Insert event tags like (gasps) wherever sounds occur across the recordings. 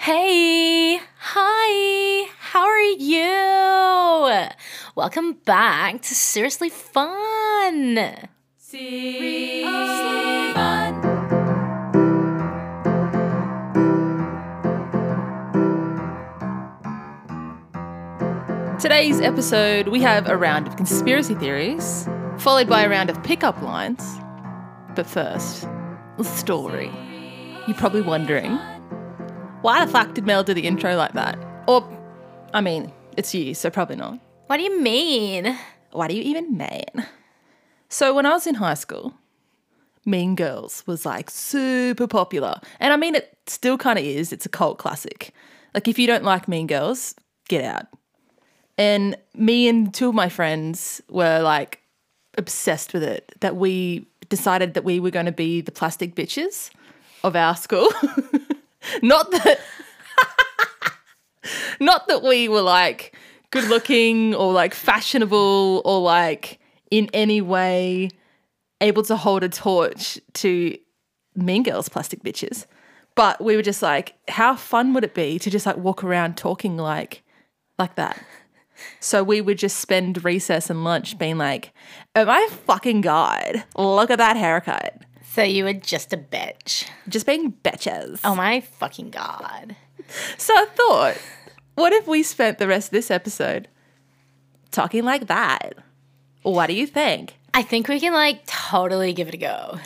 Hey, hi, how are you? Welcome back to Seriously Fun. Seriously Fun. Today's episode, we have a round of conspiracy theories, followed by a round of pickup lines. But first, the story. You're probably wondering, why the fuck did Mel do the intro like that? Or, I mean, it's you, so probably not. What do you mean? What do you even mean? So, when I was in high school, Mean Girls was like super popular. And I mean, it still kind of is. It's a cult classic. Like, if you don't like Mean Girls, get out. And me and two of my friends were like obsessed with it that we decided that we were going to be the plastic bitches of our school. (laughs) not that (laughs) not that we were like good looking or like fashionable or like in any way able to hold a torch to mean girls plastic bitches but we were just like how fun would it be to just like walk around talking like like that? So we would just spend recess and lunch being like oh my fucking god? Look at that haircut So you were just a bitch. just being bitches Oh my fucking god. So I thought, what if we spent the rest of this episode talking like that? What do you think? I think we can like totally give it a go.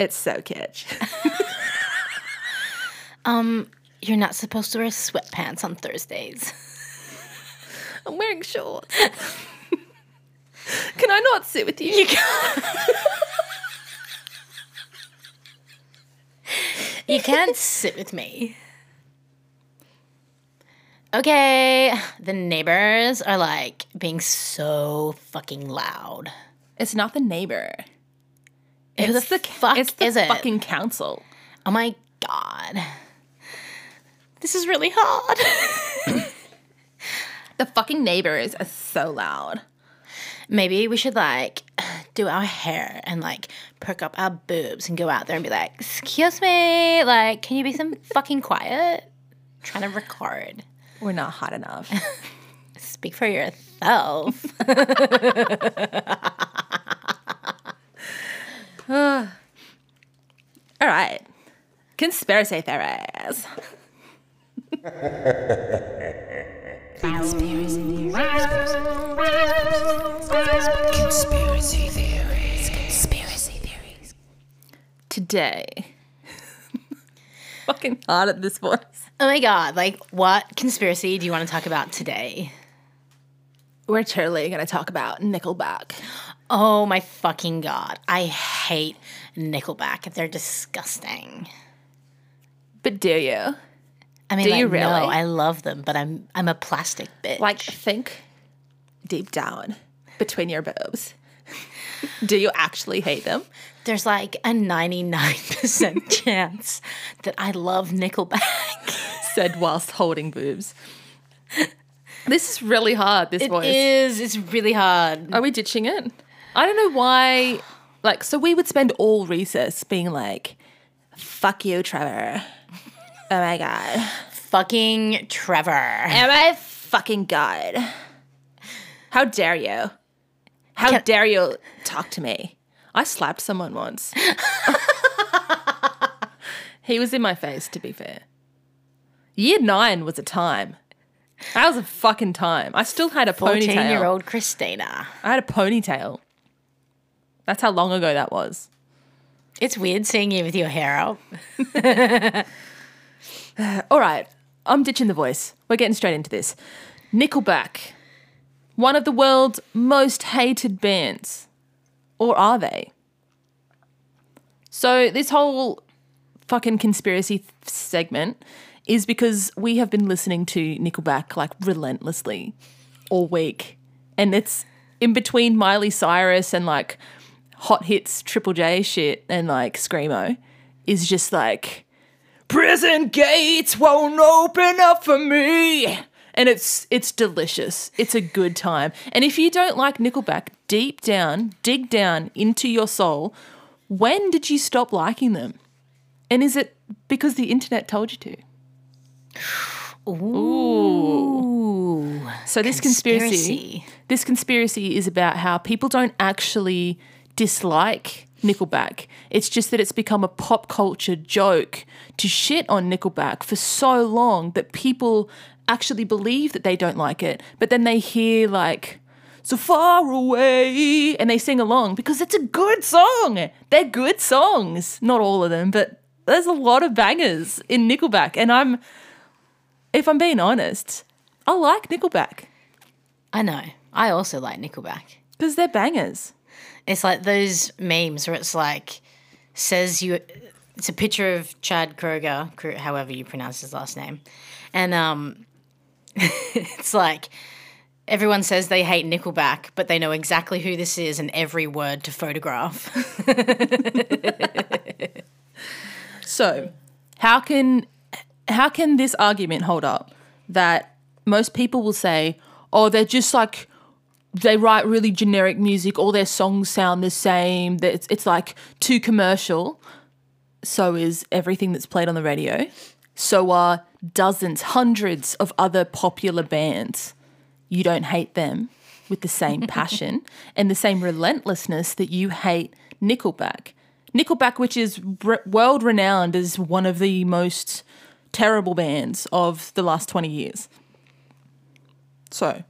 It's so kitsch. (laughs) Um, you're not supposed to wear sweatpants on Thursdays. I'm wearing shorts. (laughs) Can I not sit with you? You can't. (laughs) you can't sit with me. Okay, the neighbors are like being so fucking loud. It's not the neighbor. Who the It's the fuck it's the is it? fucking council. Oh my god. This is really hard. (laughs) The fucking neighbors are so loud. Maybe we should like (sighs) do our hair and like perk up our boobs and go out there and be like, "Excuse me, like, can you be some fucking quiet? trying to record. We're not hot enough. (laughs) Speak for yourself." (laughs) (sighs) All right. Conspiracy theories. (laughs) Today. (laughs) fucking hard at this voice. oh my god, like what conspiracy do you want to talk about today? We're totally going to talk about Nickelback. Oh my fucking god. I hate Nickelback. They're disgusting. But do you? I mean, Do like, you really? No, I love them, but I'm I'm a plastic bitch. Like, think deep down between your boobs. (laughs) do you actually hate them? there's like a 99% (laughs) chance that I love Nickelback. (laughs) Said whilst holding boobs. This is really hard, this It voice. is. It's really hard. Are we ditching it? I don't know why. Like, so we would spend all recess being like, fuck you, Trevor. Oh my God. Fucking Trevor. Am I fucking God. How dare you? How Can- dare you talk to me? I slapped someone once. (laughs) he was in my face, to be fair. Year nine was a time. That was a fucking time. I still had a 14 ponytail. year old Christina. I had a ponytail. That's how long ago that was. It's weird seeing you with your hair up. (laughs) (sighs) All right, I'm ditching the voice. We're getting straight into this. Nickelback, one of the world's most hated bands. Or are they? So, this whole fucking conspiracy th- segment is because we have been listening to Nickelback like relentlessly all week. And it's in between Miley Cyrus and like hot hits Triple J shit and like Screamo is just like prison gates won't open up for me. And it's it's delicious. It's a good time. And if you don't like Nickelback, deep down, dig down into your soul, when did you stop liking them? And is it because the internet told you to? Ooh. So this conspiracy, Conspiracy. this conspiracy is about how people don't actually dislike Nickelback. It's just that it's become a pop culture joke to shit on Nickelback for so long that people actually believe that they don't like it, but then they hear like so far away and they sing along because it's a good song. They're good songs. Not all of them, but there's a lot of bangers in Nickelback and I'm if I'm being honest, I like Nickelback I know. I also like Nickelback. because they're bangers. It's like those memes where it's like says you. It's a picture of Chad Kroeger, however you pronounce his last name, and um, (laughs) it's like everyone says they hate Nickelback, but they know exactly who this is and every word to photograph. (laughs) So, how can how can this argument hold up that most people will say, "Oh, they're just like they write really generic music, all their songs sound the same, that it's, it's like too commercial." So is everything that's played on the radio. So are dozens, hundreds of other popular bands. You don't hate them with the same (laughs) passion and the same relentlessness that you hate Nickelback. Nickelback, which is re- world renowned as one of the most terrible bands of the last 20 years. So,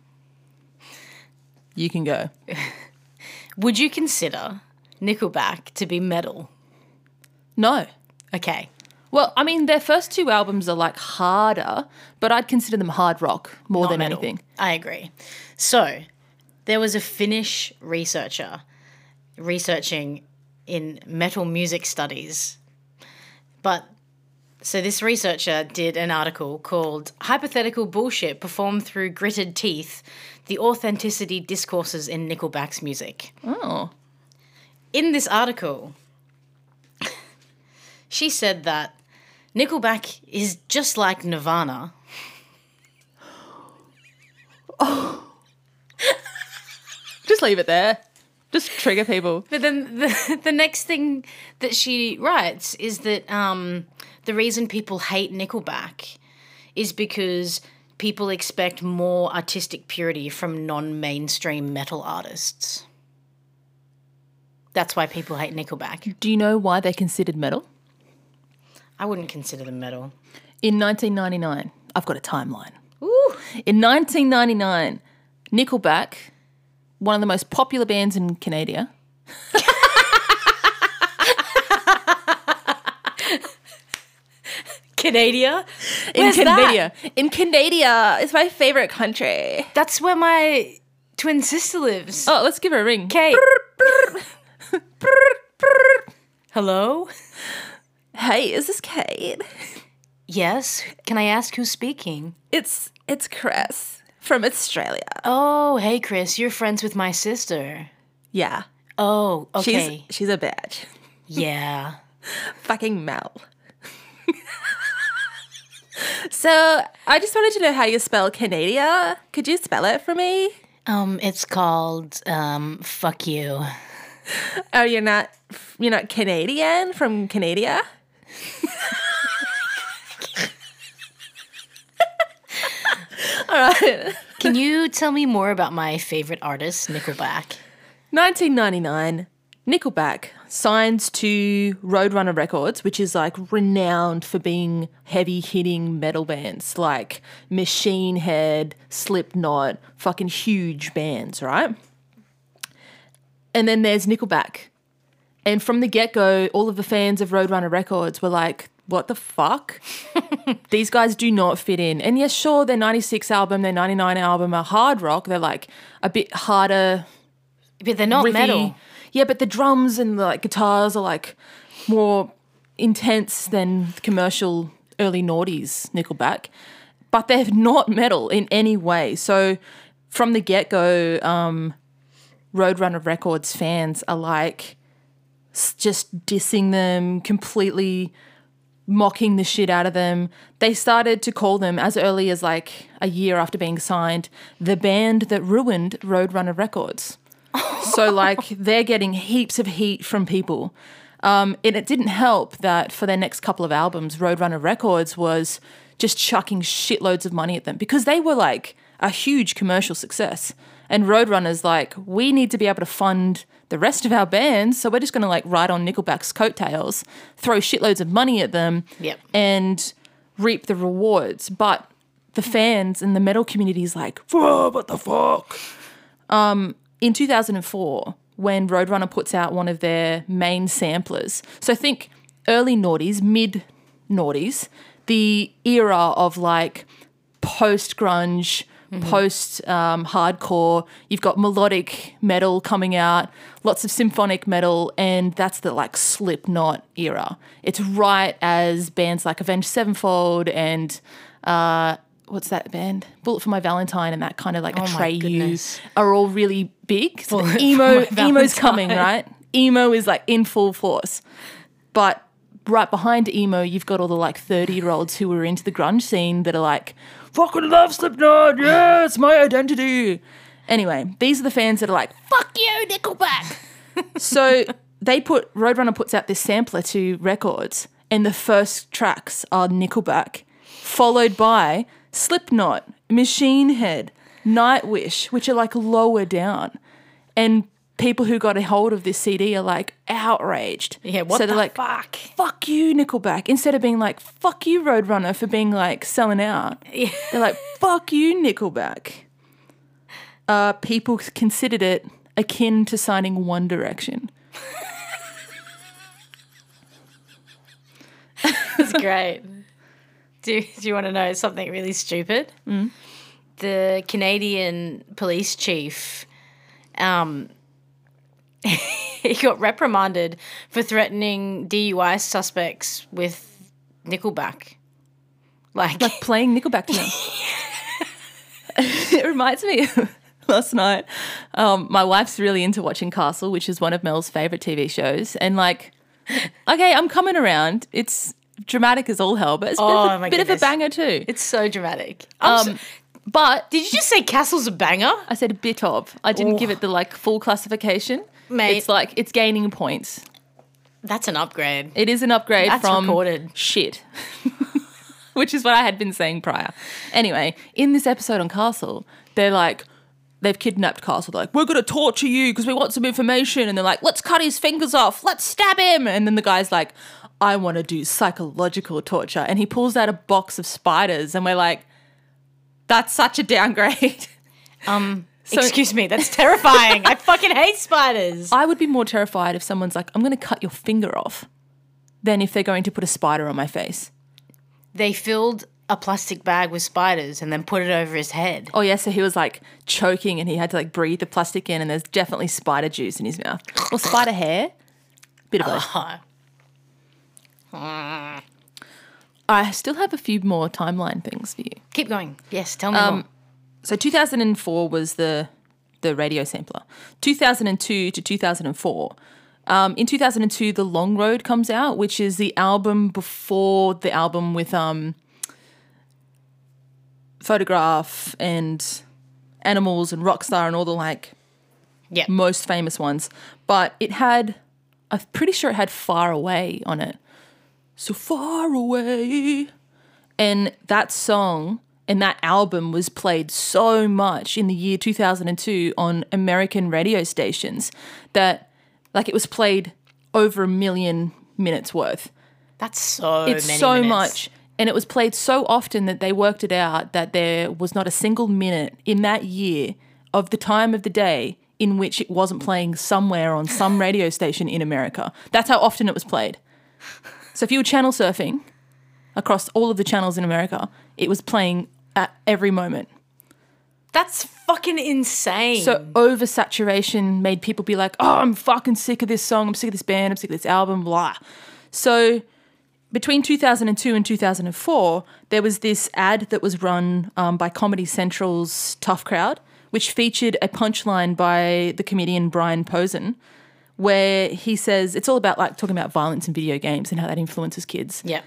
you can go. (laughs) Would you consider Nickelback to be metal? No. Okay. Well, I mean, their first two albums are like harder, but I'd consider them hard rock more not than metal. anything. I agree. So, there was a Finnish researcher researching in metal music studies. But so this researcher did an article called Hypothetical Bullshit Performed Through Gritted Teeth The Authenticity Discourses in Nickelback's Music. Oh. In this article, (laughs) she said that Nickelback is just like Nirvana. Oh. (laughs) just leave it there. Just trigger people. But then the, (laughs) the next thing that she writes is that um, the reason people hate Nickelback is because people expect more artistic purity from non mainstream metal artists. That's why people hate Nickelback. Do you know why they're considered metal? I wouldn't consider them metal. In 1999, I've got a timeline. Ooh. In 1999, Nickelback, one of the most popular bands in Canada, (laughs) Canada? in Canada, in Canada, it's my favorite country. That's where my twin sister lives. Oh, let's give her a ring. Kate. Hello? Hey, is this Kate? Yes. Can I ask who's speaking? It's it's Chris from Australia. Oh, hey, Chris. You're friends with my sister. Yeah, Oh, she's okay. she's a bitch. Yeah. (laughs) Fucking Mel. So I just wanted to know how you spell Canada. Could you spell it for me? Um, it's called um, "Fuck You." Oh, you're not you're not Canadian from Canada. All right. Can you tell me more about my favorite artist, Nickelback? 1999, Nickelback signs to Roadrunner Records, which is like renowned for being heavy hitting metal bands like Machine Head, Slipknot, fucking huge bands, right? And then there's Nickelback. And from the get go, all of the fans of Roadrunner Records were like, what the fuck? (laughs) These guys do not fit in. And yes, sure, their 96 album, their 99 album are hard rock. They're like a bit harder, But they're not riffy. metal. Yeah, but the drums and the like guitars are like more intense than commercial early noughties Nickelback. But they're (laughs) not metal in any way. So from the get go, um, Roadrunner Records fans are like just dissing them, completely mocking the shit out of them. They started to call them as early as like a year after being signed, the band that ruined Roadrunner Records. So like they're getting heaps of heat from people. Um, and it didn't help that for their next couple of albums, Roadrunner Records was just chucking shitloads of money at them because they were like a huge commercial success. And Roadrunner's like, we need to be able to fund the rest of our bands, so we're just going to like ride on Nickelback's coattails, throw shitloads of money at them, Yep. and reap the rewards. But the fans and the metal community is like, what the fuck? Um, in 2004, when Roadrunner puts out one of their main samplers, so think early noughties, mid noughties, the era of like post grunge, post um, hardcore. You've got melodic metal coming out, lots of symphonic metal, and that's the like Slipknot era. It's right as bands like Avenged Sevenfold and uh, what's that band? Bullet for My Valentine and that kind of like Oh Atreyu goodness. are all really big. So emo, emo's coming, right? Emo is like in full force, but right behind emo, you've got all the like 30 year olds who are into the grunge scene that are like, fucking love Slipknot, yeah, it's my identity. Anyway, these are the fans that are like, fuck you, Nickelback. (laughs) so they put, Roadrunner puts out this sampler to records, and the first tracks are Nickelback, followed by Slipknot, Machine Head, Nightwish, which are like lower down. And people who got a hold of this CD are like outraged. Yeah, what so the they're like, fuck? fuck you, Nickelback. Instead of being like, fuck you, Roadrunner, for being like selling out. They're like, (laughs) fuck you, Nickelback. Uh, people considered it akin to signing One Direction. (laughs) It's great. (laughs) do, do you want to know something really stupid? The Canadian police chief, um, (laughs) he got reprimanded for threatening DUI suspects with Nickelback. Like, Like playing Nickelback to them. (laughs) it reminds me of last night. Um, my wife's really into watching Castle, which is one of Mel's favorite TV shows. And like, okay, I'm coming around. It's dramatic as all hell, but it's a bit, Oh, of, a, bit of a banger too. it's so dramatic. I'm so- Um, but did you just say Castle's a banger? I said a bit of. I didn't give it the like full classification. Mate. It's like it's gaining points. That's an upgrade. It is an upgrade That's from recorded. shit. (laughs) Which is what I had been saying prior. Anyway, in this episode on Castle, they're like, they've kidnapped Castle. They're like, we're going to torture you because we want some information. And they're like, let's cut his fingers off. Let's stab him. And then the guy's like, I want to do psychological torture. And he pulls out a box of spiders. And we're like, that's such a downgrade. (laughs) Um, So- excuse me, that's terrifying. I fucking hate spiders. (laughs) I would be more terrified if someone's like, I'm going to cut your finger off than if they're going to put a spider on my face. They filled a plastic bag with spiders and then put it over his head. Oh yeah, so he was like choking and he had to like breathe the plastic in, and there's definitely spider juice in his mouth or spider hair. Bit of both. (laughs) I still have a few more timeline things for you. Keep going. Yes, tell me Um, more. So 2004 was the the radio sampler. 2002 to 2004. Um, in 2002, The Long Road comes out, which is the album before the album with um, Photograph and Animals and Rockstar and all the like Yeah. most famous ones. But it had, I'm pretty sure it had Far Away on it. So far away. And that song and that album was played so much in the year 2002 on American radio stations that, like, it was played over a million minutes worth. That's so It's many so minutes. much. And it was played so often that they worked it out that there was not a single minute in that year of the time of the day in which it wasn't playing somewhere on some radio station in America. That's how often it was played. So if you were channel surfing across all of the channels in America, it was playing at every moment. That's fucking insane. So oversaturation made people be like, "Oh, I'm fucking sick of this song. I'm sick of this band. I'm sick of this album." Blah. So between 2002 and 2004, there was this ad that was run um, by Comedy Central's Tough Crowd, which featured a punchline by the comedian Brian Posehn, where he says it's all about like talking about violence in video games and how that influences kids. yeah.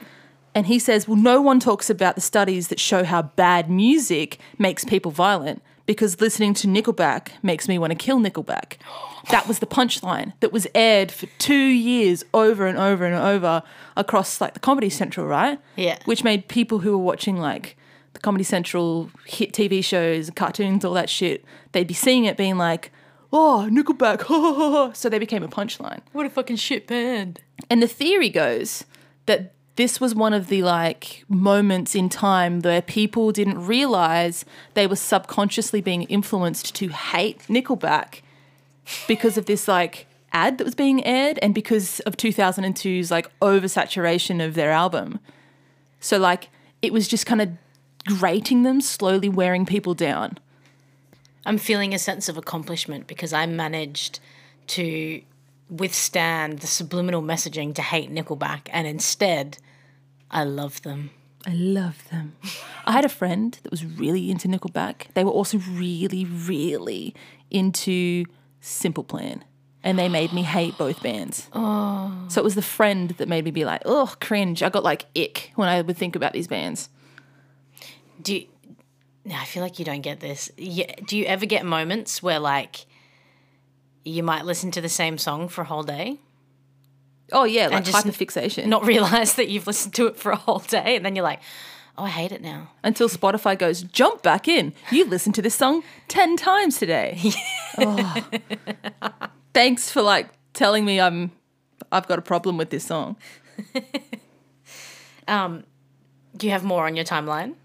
And he says, Well, no one talks about the studies that show how bad music makes people violent, because listening to Nickelback makes me want to kill Nickelback. (gasps) That was the punchline that was aired for two years over and over and over across like the Comedy Central, right? Yeah. Which made people who were watching like the Comedy Central hit TV shows, cartoons, all that shit, they'd be seeing it being like, oh, Nickelback, ha ha ha. ha." So they became a punchline. What a fucking shit band. And the theory goes that this was one of the like moments in time where people didn't realize they were subconsciously being influenced to hate Nickelback because of this like ad that was being aired and because of 2002's like oversaturation of their album. So like it was just kind of grating them, slowly wearing people down. I'm feeling a sense of accomplishment because I managed to withstand the subliminal messaging to hate Nickelback, and instead, I love them. I love them. I had a friend that was really into Nickelback. They were also really, really into Simple Plan. And they made me hate both bands. Oh. So it was the friend that made me be like, oh, cringe. I got like ick when I would think about these bands. Do you, I feel like you don't get this. You, do you ever get moments where like you might listen to the same song for a whole day, Oh, yeah, like just hyperfixation. not (laughs) realize that you've listened to it for a whole day, and then you're like, oh, I hate it now. Until Spotify goes, jump back in. You listened to this song 10 times today. (laughs) Oh. Thanks for like telling me I'm I've got a problem with this song. (laughs) Um, do you have more on your timeline?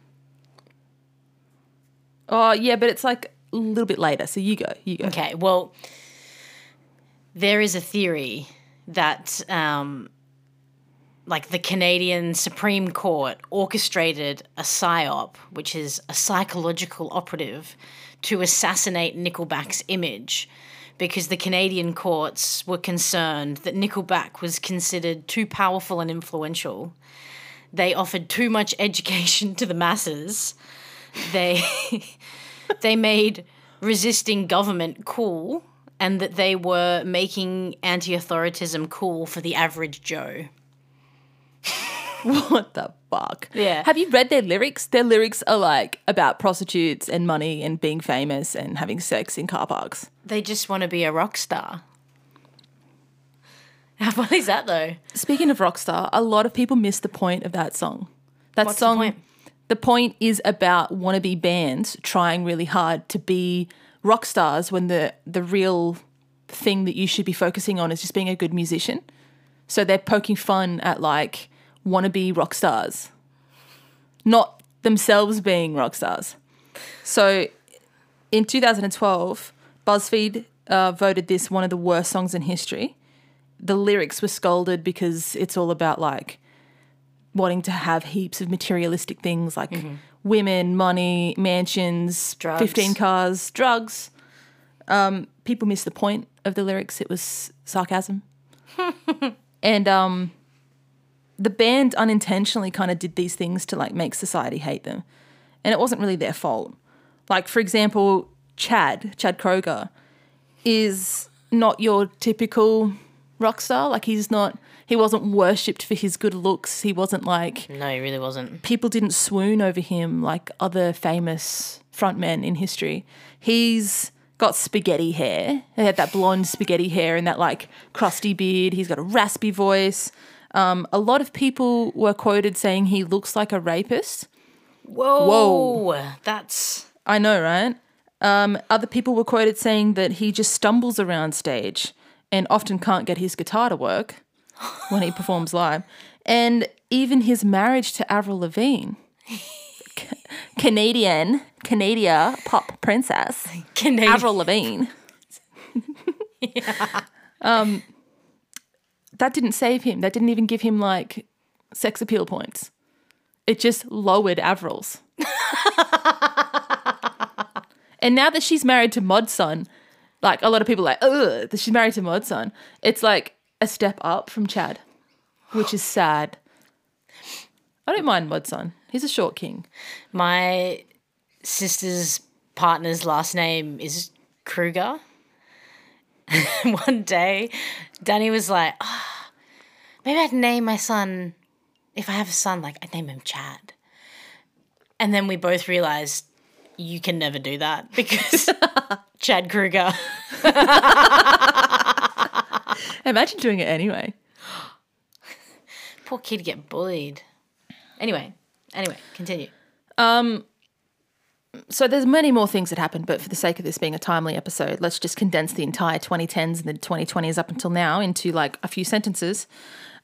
Oh, yeah, but it's like a little bit later. So you go. You go. Okay, well, there is a theory that, um, like, the Canadian Supreme Court orchestrated a psyop, which is a psychological operative, to assassinate Nickelback's image because the Canadian courts were concerned that Nickelback was considered too powerful and influential. They offered too much (laughs) education to the masses. They (laughs) they made resisting government cool and that they were making anti-authoritism cool for the average Joe. (laughs) What the fuck? Yeah. Have you read their lyrics? Their lyrics are like about prostitutes and money and being famous and having sex in car parks. They just want to be a rock star. (laughs) How funny is that though? Speaking of rock star, a lot of people miss the point of that song. That What's song? The point is about wannabe bands trying really hard to be rock stars when the the real thing that you should be focusing on is just being a good musician. So they're poking fun at like wannabe rock stars, not themselves being rock stars. So in 2012, BuzzFeed uh, voted this one of the worst songs in history. The lyrics were scolded because it's all about like wanting to have heaps of materialistic things like women, money, mansions, Drugs. 15 cars, drugs. Um, people miss the point of the lyrics. It was sarcasm. (laughs) and um, the band unintentionally kind of did these things to like make society hate them. And it wasn't really their fault. Like, for example, Chad, Chad Kroeger, is not your typical rock star. Like, he's not, he wasn't worshipped for his good looks. He wasn't like, No, he really wasn't. people didn't swoon over him like other famous frontmen in history. He's got spaghetti hair. He had that blonde spaghetti hair and that like crusty beard. He's got a raspy voice. Um, a lot of people were quoted saying he looks like a rapist. Whoa. Whoa. That's I know, right? Um, other people were quoted saying that he just stumbles around stage and often can't get his guitar to work when he performs live. And even his marriage to Avril Lavigne, Ca- Canadian, Canada pop princess, Canadian. Avril Lavigne. um, that didn't save him. That didn't even give him like sex appeal points. It just lowered Avril's. (laughs) and now that she's married to Mod Sun, like a lot of people are like, ugh, that she's married to Mod Sun. It's like a step up from Chad, which is sad. I don't mind Mod Sun. He's a short king. My sister's partner's last name is Kruger. (laughs) One day, Danny was like, "Ah, maybe I'd name my son, if I have a son, like I'd name him Chad. And then we both realized you can never do that because (laughs) Chad Kruger. (laughs) Imagine doing it anyway. Poor kid get bullied. Anyway, anyway, continue. Um, So there's many more things that happened, but for the sake of this being a timely episode, let's just condense the entire 2010s and the 2020s up until now into like a few sentences.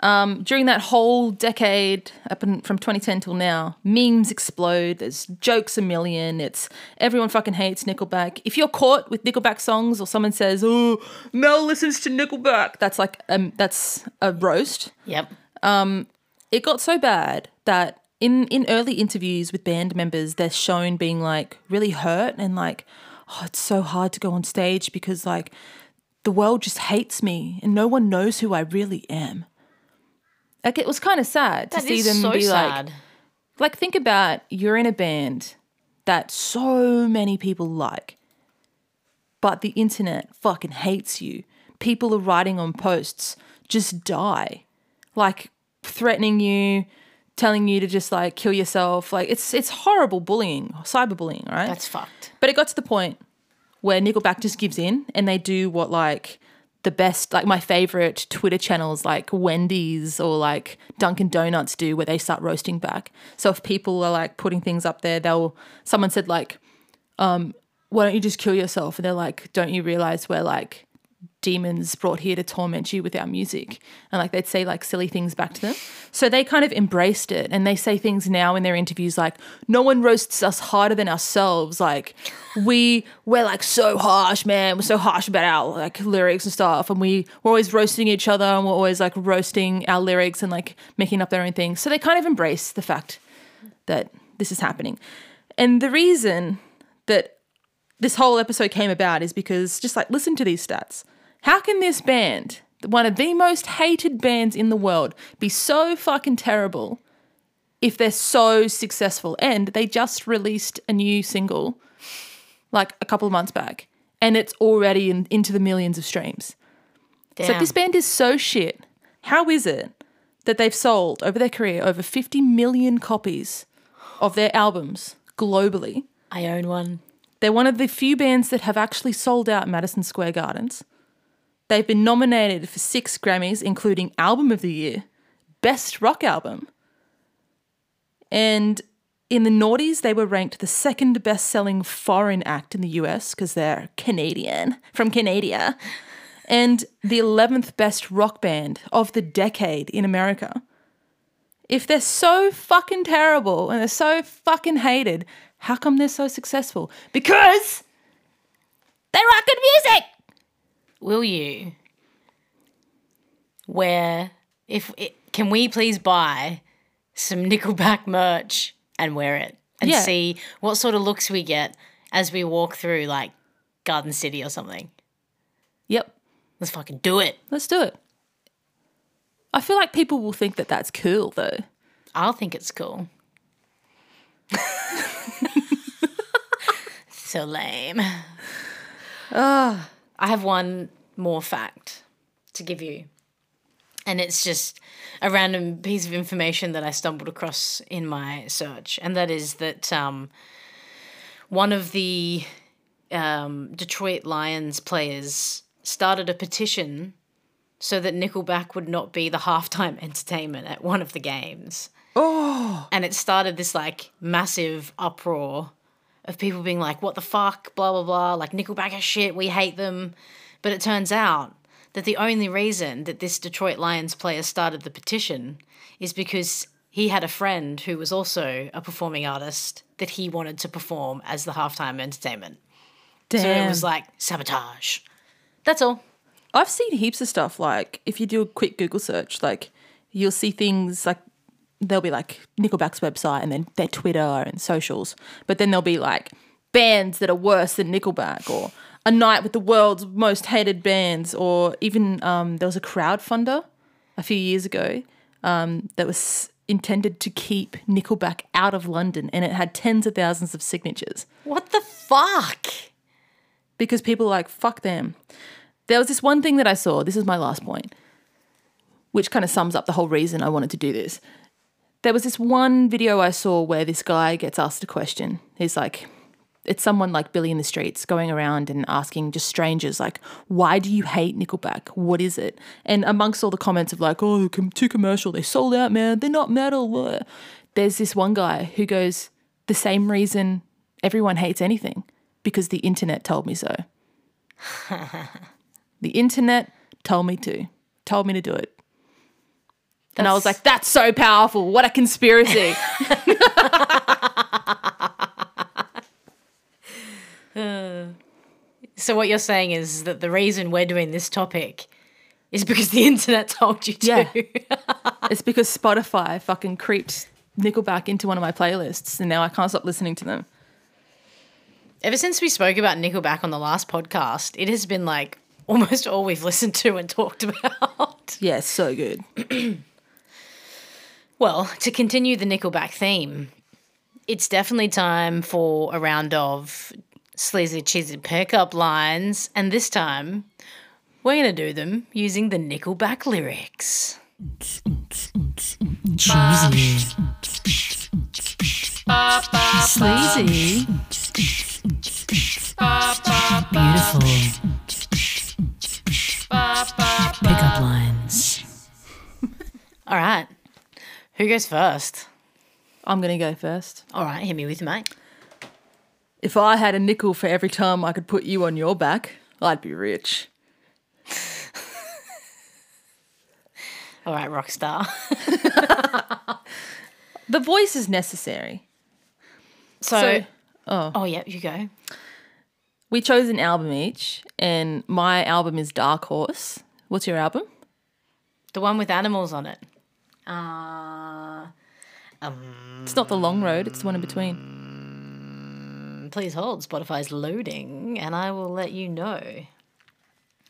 Um, during that whole decade, up in, from 2010 till now, memes explode. There's jokes a million. It's everyone fucking hates Nickelback. If you're caught with Nickelback songs or someone says, "Oh, Mel listens to Nickelback," that's like um, that's a roast Yep. Um, it got so bad that in in early interviews with band members they're shown being like really hurt and like oh it's so hard to go on stage because like the world just hates me and no one knows who I really am. Like it was kind of sad to That see them so be like like think about you're in a band that so many people like but the internet fucking hates you people are writing on posts just die like threatening you telling you to just like kill yourself like it's it's horrible bullying cyberbullying right That's fucked. but it got to the point where Nickelback just gives in and they do what like the best, like my favorite Twitter channels like Wendy's or like Dunkin' Donuts do, where they start roasting back. So if people are like putting things up there, they'll, someone said like, um, why don't you just kill yourself? And they're like, don't you realize we're like demons brought here to torment you with our music. And like they'd say like silly things back to them. So they kind of embraced it. And they say things now in their interviews like no one roasts us harder than ourselves. Like we we're like so harsh man. We're so harsh about our like lyrics and stuff. And we we're always roasting each other and we're always like roasting our lyrics and like making up their own things so they kind of embrace the fact that this is happening. And the reason that this whole episode came about is because just like listen to these stats. How can this band, one of the most hated bands in the world, be so fucking terrible if they're so successful? And they just released a new single like a couple of months back and it's already in, into the millions of streams. Damn. So if this band is so shit, how is it that they've sold over their career over 50 million copies of their albums globally? I own one. They're one of the few bands that have actually sold out Madison Square Gardens. They've been nominated for six Grammys, including Album of the Year, Best Rock Album. And in the noughties, they were ranked the second best selling foreign act in the US because they're Canadian, from Canada, and the 11th best rock band of the decade in America. If they're so fucking terrible and they're so fucking hated, how come they're so successful? Because they rock good music. Will you? Where if it, can we please buy some Nickelback merch and wear it and Yeah. see what sort of looks we get as we walk through like Garden City or something? Yep, Let's fucking do it. let's do it. I feel like people will think that that's cool though. I'll think it's cool. (laughs) so lame. Ah. I have one more fact to give you. And it's just a random piece of information that I stumbled across in my search. And that is that um, one of the um, Detroit Lions players started a petition so that Nickelback would not be the halftime (laughs) entertainment at one of the games. Oh. And it started this like massive uproar of people being like, what the fuck, blah, blah, blah, like Nickelback are shit, we hate them. But it turns out that the only reason that this Detroit Lions player started the petition is because he had a friend who was also a performing artist that he wanted to perform as the halftime entertainment. Damn. So it was like sabotage. That's all. I've seen heaps of stuff like if you do a quick Google search, like you'll see things like there'll be like Nickelback's website and then their Twitter and socials, but then there'll be like bands that are worse than Nickelback or a night with the world's most hated bands or even um, there was a crowdfunder a few years ago um, that was intended to keep Nickelback out of London and it had tens of thousands of signatures What the fuck? because people are like, fuck them. There was this one thing that I saw, this is my last point, which kind of sums up the whole reason I wanted to do this. There was this one video I saw where this guy gets asked a question. He's like, it's someone like Billy in the streets going around and asking just strangers like, "Why do you hate Nickelback? What is it?" And amongst all the comments of like, "Oh, too commercial. They sold out, man. They're not metal." blah." There's this one guy who goes, "The same reason everyone hates anything because the internet told me so." (laughs) the internet told me to, told me to do it. And I was like, that's so powerful. What a conspiracy. (laughs) Uh, so what you're saying is that the reason we're doing this topic is because the internet told you to. Yeah. it's because Spotify fucking creeped Nickelback into one of my playlists and now I can't stop listening to them. Ever since we spoke about Nickelback on the last podcast, it has been like almost all we've (laughs) listened to and talked about. Yeah, so good. (clears throat) Well, to continue the Nickelback theme, it's definitely time for a round of sleazy cheesy pickup lines, and this time we're going to do them using the Nickelback lyrics. Cheesy. Sleazy. Beautiful. Pickup lines. All right. Who goes first? I'm going to go first. All right, hit me with it, mate. If I had a nickel for every time I could put you on your back, I'd be rich. (laughs) All right, Rockstar. (laughs) The voice is necessary. So, So, oh. oh. yeah, you go. we chose an album each, and my album is Dark Horse. What's your album? The one with animals on it. Uh, It's not The Long Road, it's the one in between. please hold. Spotify's loading, and I will let you know.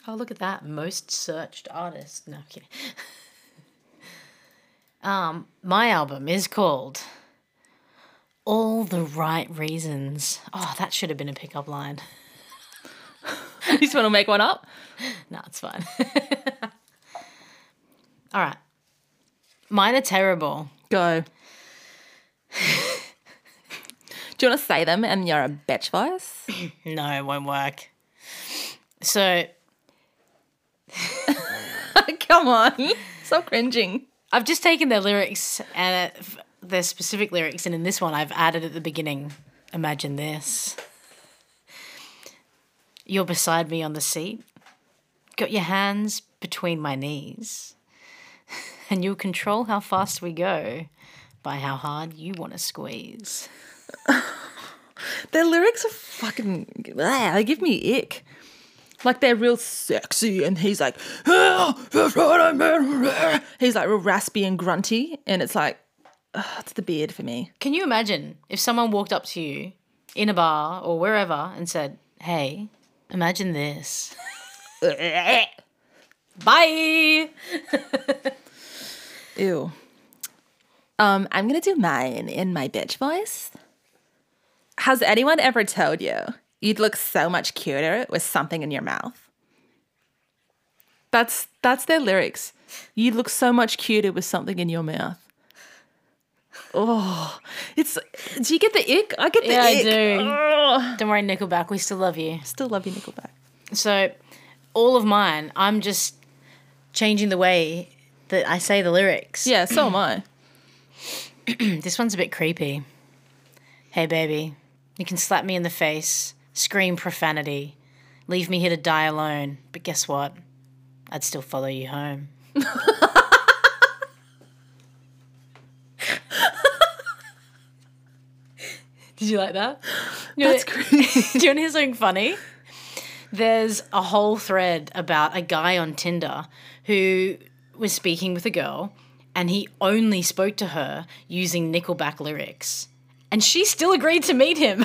Oh, look at that. Most searched artist. No, kidding. (laughs) um, my album is called All the Right Reasons. Oh, that should have been a pickup line. (laughs) you just want to make one up? (laughs) No, it's fine. All right. Mine are terrible. Go. Do you want to say them and you're a bitch voice? (clears throat) No, it won't work. So (laughs) Come on. Stop cringing. I've just taken their lyrics and their specific lyrics, and in this one, I've added at the beginning. Imagine this. You're beside me on the seat, got your hands between my knees, (laughs) and you'll control how fast we go by how hard you want to squeeze. (laughs) Their lyrics are fucking. ah, they give me ick. Like they're real sexy, and he's like, "Ah, that's what I meant." he's like real raspy and grunty, and it's like, ugh, it's the beard for me. Can you imagine if someone walked up to you in a bar or wherever and said, Hey, imagine this? (laughs) Bye. Ew. Um, I'm gonna do mine in my bitch voice. Has anyone ever told you you'd look so much cuter with something in your mouth? That's that's their lyrics. You'd look so much cuter with something in your mouth. Oh, it's. Do you get the ick? I get the Yeah, I ick. do. Ugh. Don't worry, Nickelback, we still love you. Still love you, Nickelback. So, all of mine, I'm just changing the way that I say the lyrics. Yeah, so am I. (clears throat) This one's a bit creepy. Hey, baby, you can slap me in the face, scream profanity, leave me here to die alone, but guess what? I'd still follow you home. (laughs) Did you like that? You That's (laughs) wanna- Do you want to hear something funny? There's a whole thread about a guy on Tinder who was speaking with a girl and he only spoke to her using Nickelback lyrics. And she still agreed to meet him.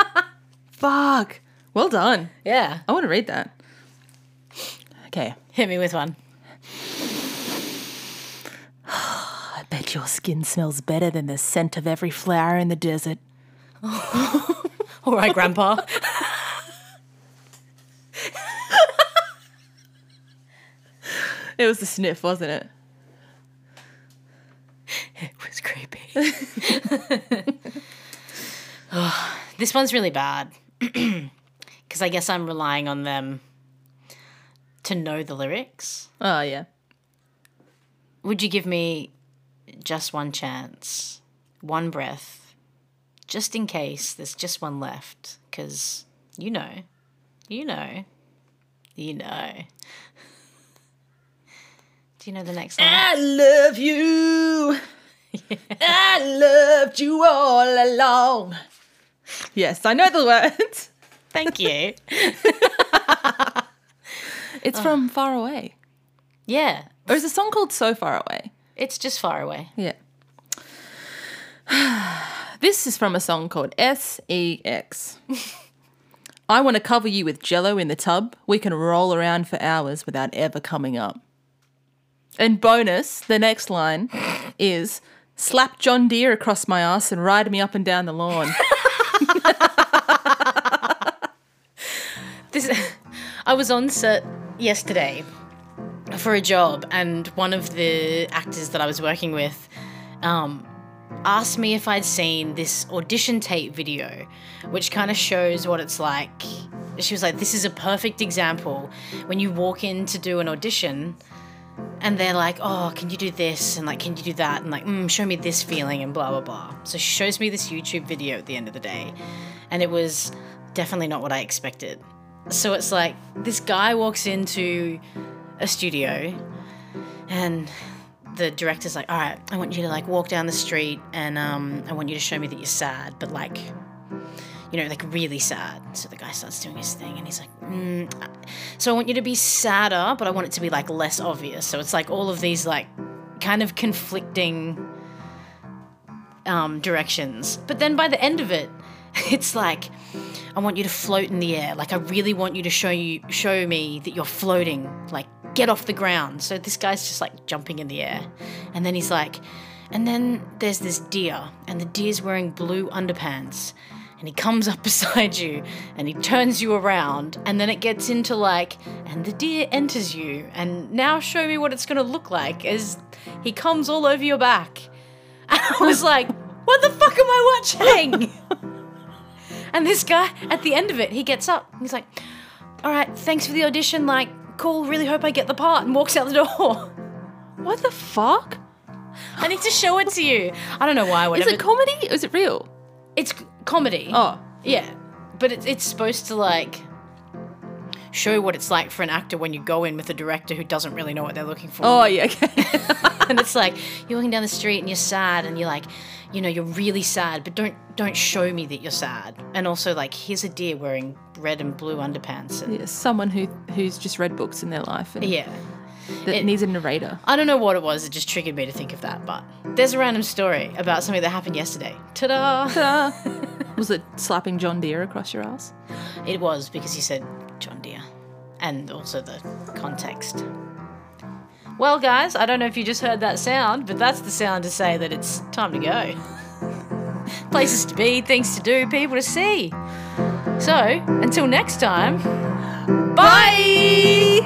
(laughs) Fuck. Well done. yeah. I want to read that. Okay. Hit me with one. (sighs) I bet your skin smells better than the scent of every flower in the desert. (laughs) All right, Grandpa. (laughs) It was the sniff, wasn't it? (laughs) it was creepy. (laughs) Oh, This one's really bad (clears throat) because I guess I'm relying on them to know the lyrics. Oh yeah. Would you give me just one chance, one breath, just in case there's just one left? Because you know, you know, you know. Do you know the next line? I love you. (laughs) I loved you all along. Yes, I know the words. Thank you. (laughs) It's from Far Away. Yeah, Or is a song called So Far Away? it's just far away. Yeah. (sighs) this is from a song called S.E.X. (laughs) I want to cover you with jello in the tub. We can roll around for hours without ever coming up. And bonus, the next line is slap John Deere across my ass and ride me up and down the lawn. (laughs) This I was on set yesterday for a job, and one of the actors that I was working with um, asked me if I'd seen this audition tape video, which kind of shows what it's like. She was like, "This is a perfect example when you walk in to do an audition." And they're like, oh, can you do this? And like, can you do that? And like, mm, show me this feeling and blah, blah, blah. So she shows me this YouTube video at the end of the day. And it was definitely not what I expected. So it's like this guy walks into a studio and the director's like, all right, I want you to like walk down the street and um, I want you to show me that you're sad, but like, you know, like really sad. So the guy starts doing his thing and he's like, mm, so I want you to be sadder, but I want it to be like less obvious. So it's like all of these like kind of conflicting um, directions. But then by the end of it, (laughs) it's like, I want you to float in the air. Like I really want you to show you show me that you're floating. Like get off the ground. So this guy's just like jumping in the air. And then he's like, and then there's this deer, and the deer's wearing blue underpants. And he comes up (laughs) beside you and he turns you around, and then it gets into like, and the deer enters you, and now show me what it's gonna look like as he comes all over your back. And (laughs) I was like, what the fuck am I watching? (laughs) And this guy, at the end of it, he gets up. He's like, all right, thanks for the audition. Like, cool, really hope I get the part. And walks out the door. what the fuck? I need to show it to you. I don't know why. Is Whatever. it comedy or is it real? it's comedy. Oh. Yeah. But it, it's supposed to, like, show what it's like for an actor when you go in with a director who doesn't really know what they're looking for. Oh, yeah, okay. (laughs) (laughs) and it's like you're walking down the street and you're sad and you're like you know you're really sad but don't don't show me that you're sad and also like here's a deer wearing red and blue underpants and yeah, someone who who's just read books in their life and yeah that It- needs a narrator. i don't know what it was it just triggered me to think of that but there's a random story about something that happened yesterday ta-da Ta-da. (laughs) (laughs) Was it slapping John Deere across your ass? it was because he said john deere and also the context well guys i don't know if you just heard that sound but that's the sound to say that it's time to go (laughs) places to be things to do people to see so until next time bye